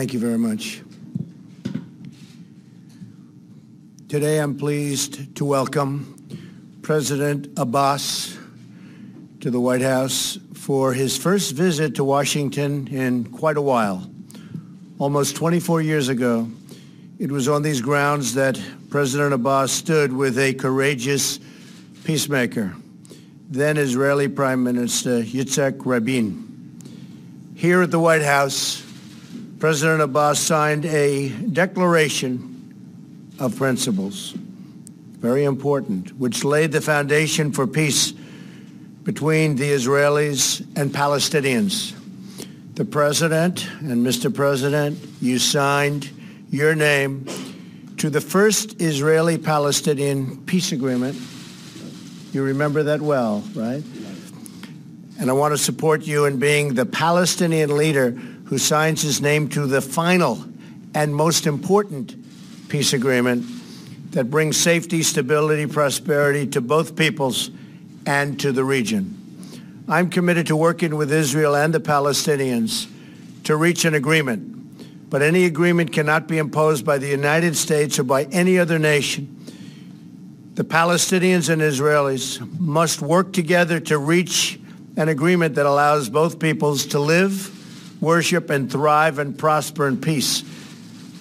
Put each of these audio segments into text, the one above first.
Thank you very much. Today I'm pleased to welcome President Abbas to the White House for his first visit to Washington in quite a while. Almost 24 years ago, it was on these grounds that President Abbas stood with a courageous peacemaker, then Israeli Prime Minister Yitzhak Rabin. Here at the White House, President Abbas signed a declaration of principles, very important, which laid the foundation for peace between the Israelis and Palestinians. The President and Mr. President, you signed your name to the first Israeli-Palestinian peace agreement. You remember that well, right? And I want to support you in being the Palestinian leader who signs his name to the final and most important peace agreement that brings safety, stability, prosperity to both peoples and to the region. I'm committed to working with Israel and the Palestinians to reach an agreement, but any agreement cannot be imposed by the United States or by any other nation. The Palestinians and Israelis must work together to reach an agreement that allows both peoples to live, worship and thrive and prosper in peace.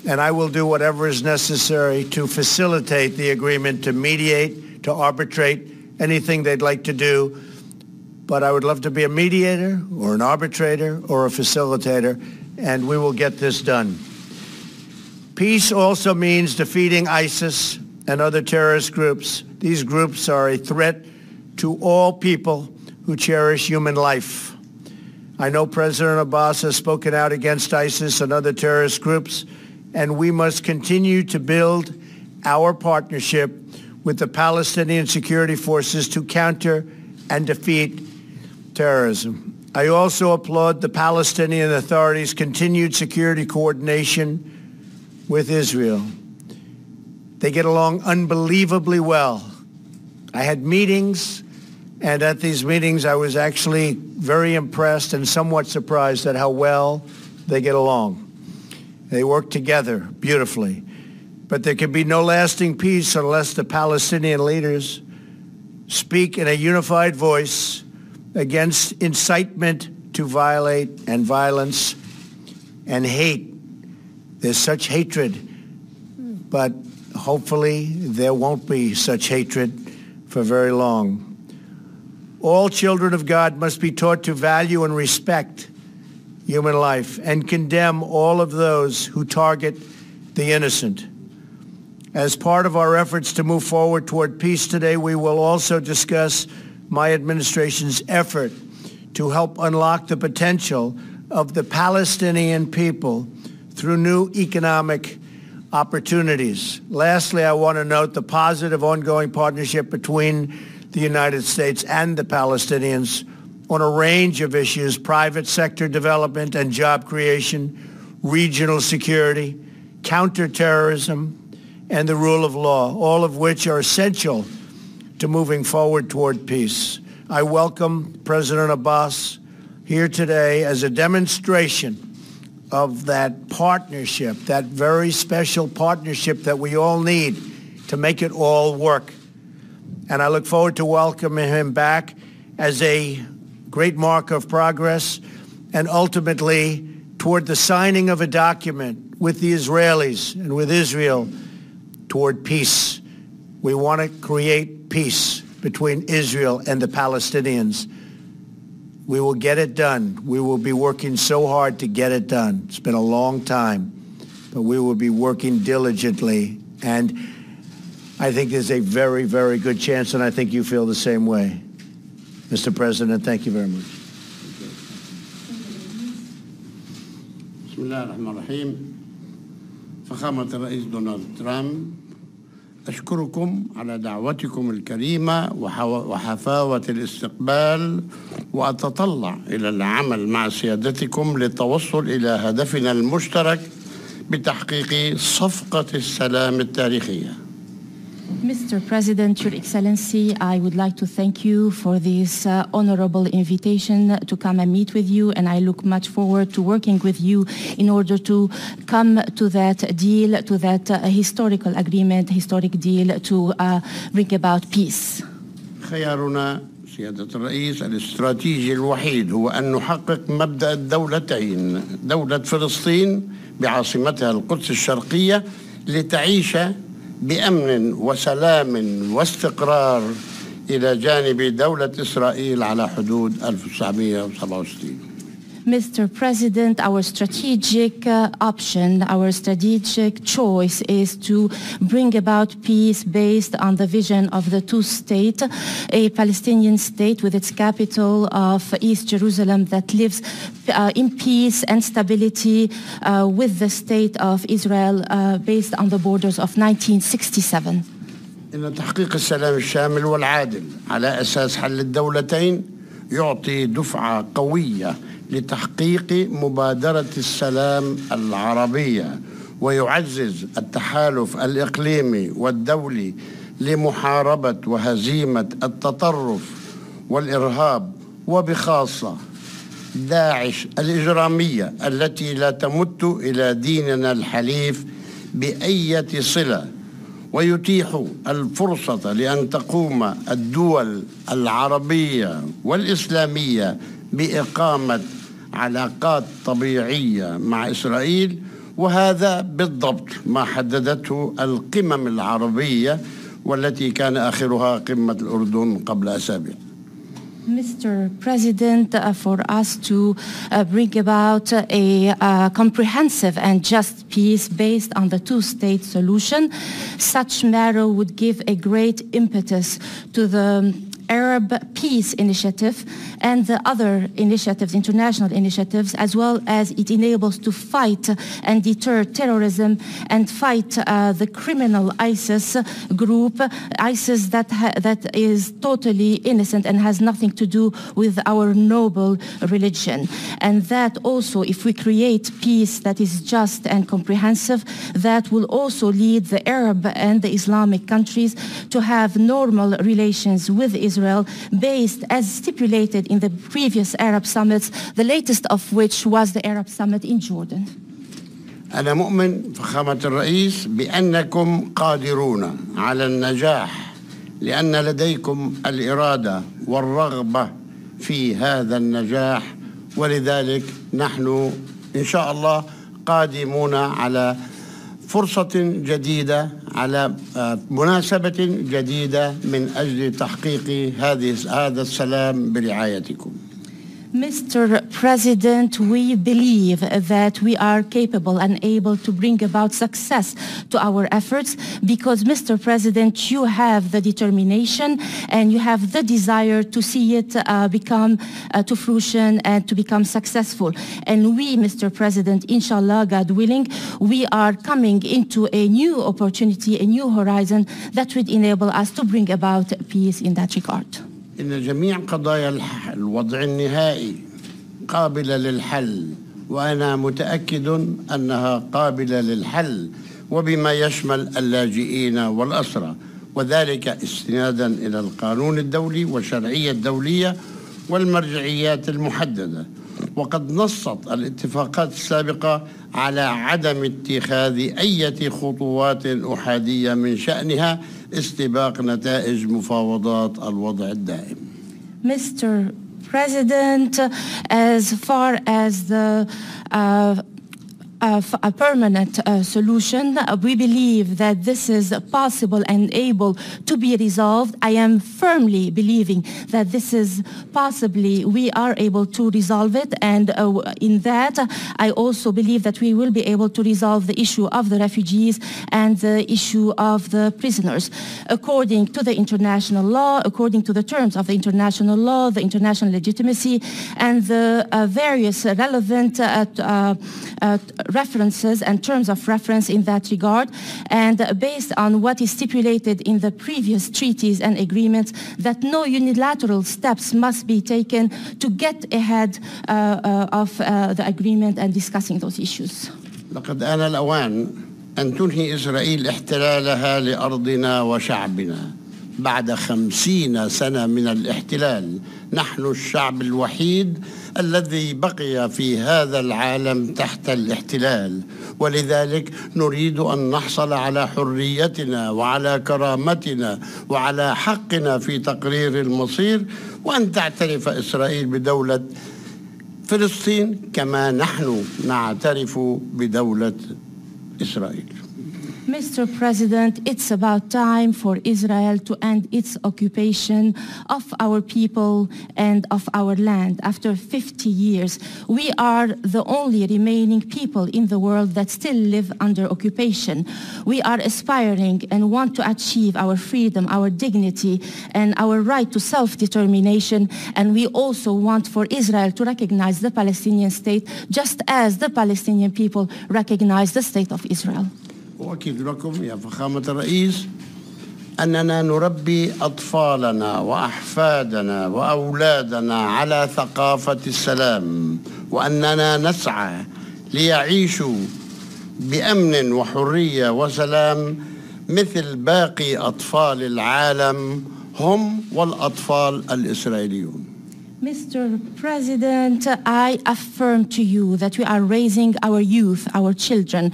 And I will do whatever is necessary to facilitate the agreement, to mediate, to arbitrate, anything they'd like to do. But I would love to be a mediator or an arbitrator or a facilitator, and we will get this done. Peace also means defeating ISIS and other terrorist groups. These groups are a threat to all people who cherish human life. I know President Abbas has spoken out against ISIS and other terrorist groups, and we must continue to build our partnership with the Palestinian security forces to counter and defeat terrorism. I also applaud the Palestinian Authority's continued security coordination with Israel. They get along unbelievably well. I had meetings and at these meetings, I was actually very impressed and somewhat surprised at how well they get along. They work together beautifully. But there can be no lasting peace unless the Palestinian leaders speak in a unified voice against incitement to violate and violence and hate. There's such hatred, but hopefully there won't be such hatred for very long. All children of God must be taught to value and respect human life and condemn all of those who target the innocent. As part of our efforts to move forward toward peace today, we will also discuss my administration's effort to help unlock the potential of the Palestinian people through new economic opportunities. Lastly, I want to note the positive ongoing partnership between the United States and the Palestinians on a range of issues, private sector development and job creation, regional security, counterterrorism, and the rule of law, all of which are essential to moving forward toward peace. I welcome President Abbas here today as a demonstration of that partnership, that very special partnership that we all need to make it all work and I look forward to welcoming him back as a great mark of progress and ultimately toward the signing of a document with the Israelis and with Israel toward peace. We want to create peace between Israel and the Palestinians. We will get it done. We will be working so hard to get it done. It's been a long time, but we will be working diligently and I think there's a very, very good chance, and I think you feel the same way. Mr. President, thank you very much. بسم الله الرحمن الرحيم فخامة الرئيس دونالد ترامب أشكركم على دعوتكم الكريمة وحفاوة الاستقبال وأتطلع إلى العمل مع سيادتكم للتوصل إلى هدفنا المشترك بتحقيق صفقة السلام التاريخية Mr. President, Your Excellency, I would like to thank you for this uh, honorable invitation to come and meet with you, and I look much forward to working with you in order to come to that deal, to that uh, historical agreement, historic deal to uh, bring about peace. خيارنا سيادة الرئيس الاستراتيجي الوحيد هو أن نحقق مبدأ الدولتين دولة فلسطين بعاصمتها القدس الشرقية لتعيش بأمن وسلام واستقرار إلى جانب دولة إسرائيل على حدود 1967 Mr. President, our strategic uh, option, our strategic choice is to bring about peace based on the vision of the two-state, a Palestinian state with its capital of East Jerusalem that lives uh, in peace and stability uh, with the state of Israel uh, based on the borders of 1967. إن تحقيق السلام الشامل والعادل على أساس حل الدولتين يعطي دفعة قوية لتحقيق مبادرة السلام العربية ويعزز التحالف الإقليمي والدولي لمحاربة وهزيمة التطرف والإرهاب وبخاصة داعش الإجرامية التي لا تمت إلى ديننا الحليف بأية صلة. ويتيح الفرصة لأن تقوم الدول العربية والإسلامية بإقامة علاقات طبيعية مع إسرائيل وهذا بالضبط ما حددته القمم العربية والتي كان آخرها قمة الأردن قبل أسابيع Mr. President, uh, for us to uh, bring about a uh, comprehensive and just peace based on the two-state solution, such matter would give a great impetus to the Arab Peace Initiative and the other initiatives, international initiatives, as well as it enables to fight and deter terrorism and fight uh, the criminal ISIS group, ISIS that, ha- that is totally innocent and has nothing to do with our noble religion. And that also, if we create peace that is just and comprehensive, that will also lead the Arab and the Islamic countries to have normal relations with Israel based as stipulated in the previous Arab summits, the latest of which was the Arab summit in Jordan. أنا مؤمن فخامة الرئيس بأنكم قادرون على النجاح لأن لديكم الإرادة والرغبة في هذا النجاح ولذلك نحن إن شاء الله قادمون على فرصة جديدة على آه، مناسبة جديدة من أجل تحقيق هذا السلام برعايتكم. Mr. President, we believe that we are capable and able to bring about success to our efforts because, Mr. President, you have the determination and you have the desire to see it uh, become uh, to fruition and to become successful. And we, Mr. President, inshallah, God willing, we are coming into a new opportunity, a new horizon that would enable us to bring about peace in that regard. إن جميع قضايا الوضع النهائي قابلة للحل وأنا متأكد أنها قابلة للحل وبما يشمل اللاجئين والأسرى وذلك استنادا إلى القانون الدولي والشرعية الدولية والمرجعيات المحددة. وقد نصت الاتفاقات السابقة على عدم اتخاذ أي خطوات أحادية من شأنها استباق نتائج مفاوضات الوضع الدائم Mr. President, as far as the uh, uh, a permanent uh, solution. We believe that this is possible and able to be resolved. I am firmly believing that this is possibly, we are able to resolve it. And uh, in that, I also believe that we will be able to resolve the issue of the refugees and the issue of the prisoners. According to the international law, according to the terms of the international law, the international legitimacy, and the uh, various relevant uh, uh, uh, references and terms of reference in that regard. And uh, based on what is stipulated in the previous treaties and agreements, that no unilateral steps must be taken to get ahead uh, uh, of uh, the agreement and discussing those issues. لقد آن الأوان أن تنهي إسرائيل احتلالها لأرضنا وشعبنا بعد خمسين سنة من الاحتلال نحن الشعب الوحيد الذي بقي في هذا العالم تحت الاحتلال. ولذلك نريد أن نحصل على حريتنا وعلى كرامتنا وعلى حقنا في تقرير المصير وأن تعترف إسرائيل بدولة فلسطين كما نحن نعترف بدولة إسرائيل. Mr. President, it's about time for Israel to end its occupation of our people and of our land. After 50 years, we are the only remaining people in the world that still live under occupation. We are aspiring and want to achieve our freedom, our dignity, and our right to self-determination. And we also want for Israel to recognize the Palestinian state just as the Palestinian people recognize the state of Israel. أؤكد لكم يا فخامة الرئيس أننا نربي أطفالنا وأحفادنا وأولادنا على ثقافة السلام وأننا نسعى ليعيشوا بأمن وحرية وسلام مثل باقي أطفال العالم هم والأطفال الإسرائيليون Mr. President, I affirm to you that we are raising our youth, our children,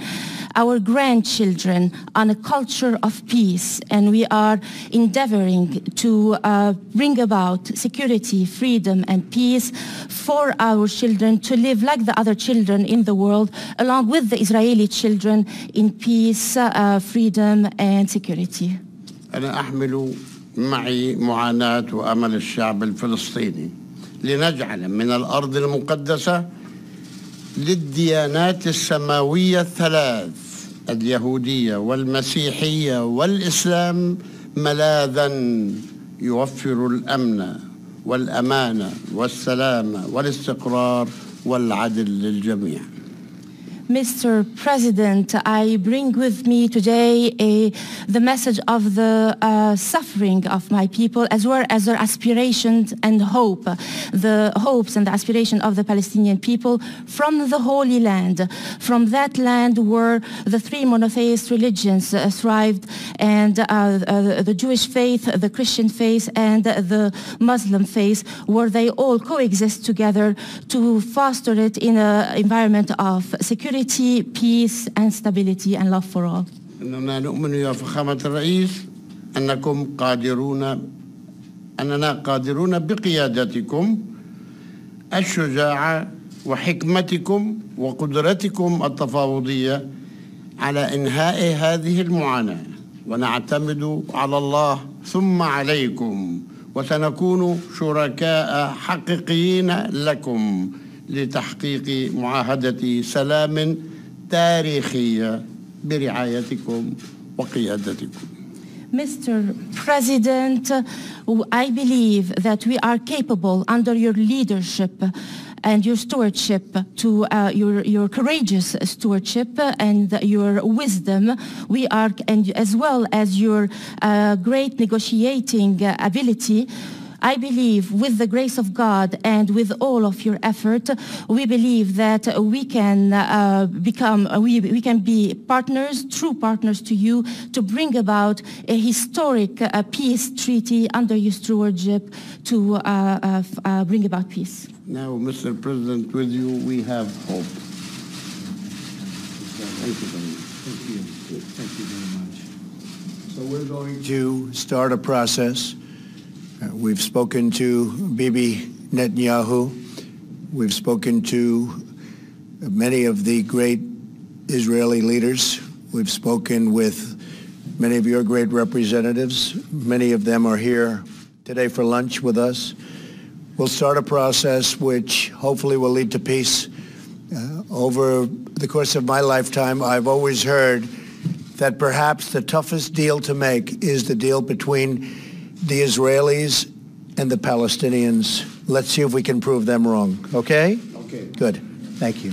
our grandchildren on a culture of peace and we are endeavoring to uh, bring about security, freedom and peace for our children to live like the other children in the world along with the Israeli children in peace, uh, freedom and security. أنا أحمل معي معاناة وأمل الشعب الفلسطيني لنجعل من الأرض المقدسة للديانات السماوية الثلاث اليهودية والمسيحية والإسلام ملاذا يوفر الأمن والأمانة والسلامة والاستقرار والعدل للجميع. Mr. President, I bring with me today a, the message of the uh, suffering of my people as well as their aspirations and hope, the hopes and the aspiration of the Palestinian people from the Holy Land, from that land where the three monotheist religions uh, thrived and uh, uh the Jewish faith, the Christian faith and the Muslim faith, where they all coexist together to foster it in an environment of security security, peace and stability and love for all. أننا نؤمن يا فخامة الرئيس أنكم قادرون أننا قادرون بقيادتكم الشجاعة وحكمتكم وقدرتكم التفاوضية على إنهاء هذه المعاناة ونعتمد على الله ثم عليكم وسنكون شركاء حقيقيين لكم لتحقيق معاهدة سلام تاريخية برعايتكم وقيادتكم. Mr. President, I believe that we are capable under your leadership and your stewardship to uh, your, your courageous stewardship and your wisdom. We are, and as well as your uh, great negotiating ability, I believe with the grace of God and with all of your effort, we believe that we can uh, become, we, we can be partners, true partners to you to bring about a historic uh, peace treaty under your stewardship to uh, uh, uh bring about peace. Now, Mr. President, with you we have hope. Thank you very much. Thank you. Thank you very much. So we're going to start a process uh, we've spoken to Bibi Netanyahu. We've spoken to many of the great Israeli leaders. We've spoken with many of your great representatives. Many of them are here today for lunch with us. We'll start a process which hopefully will lead to peace. Uh, over the course of my lifetime, I've always heard that perhaps the toughest deal to make is the deal between the Israelis and the Palestinians. Let's see if we can prove them wrong. Okay? Okay. Good. Thank you.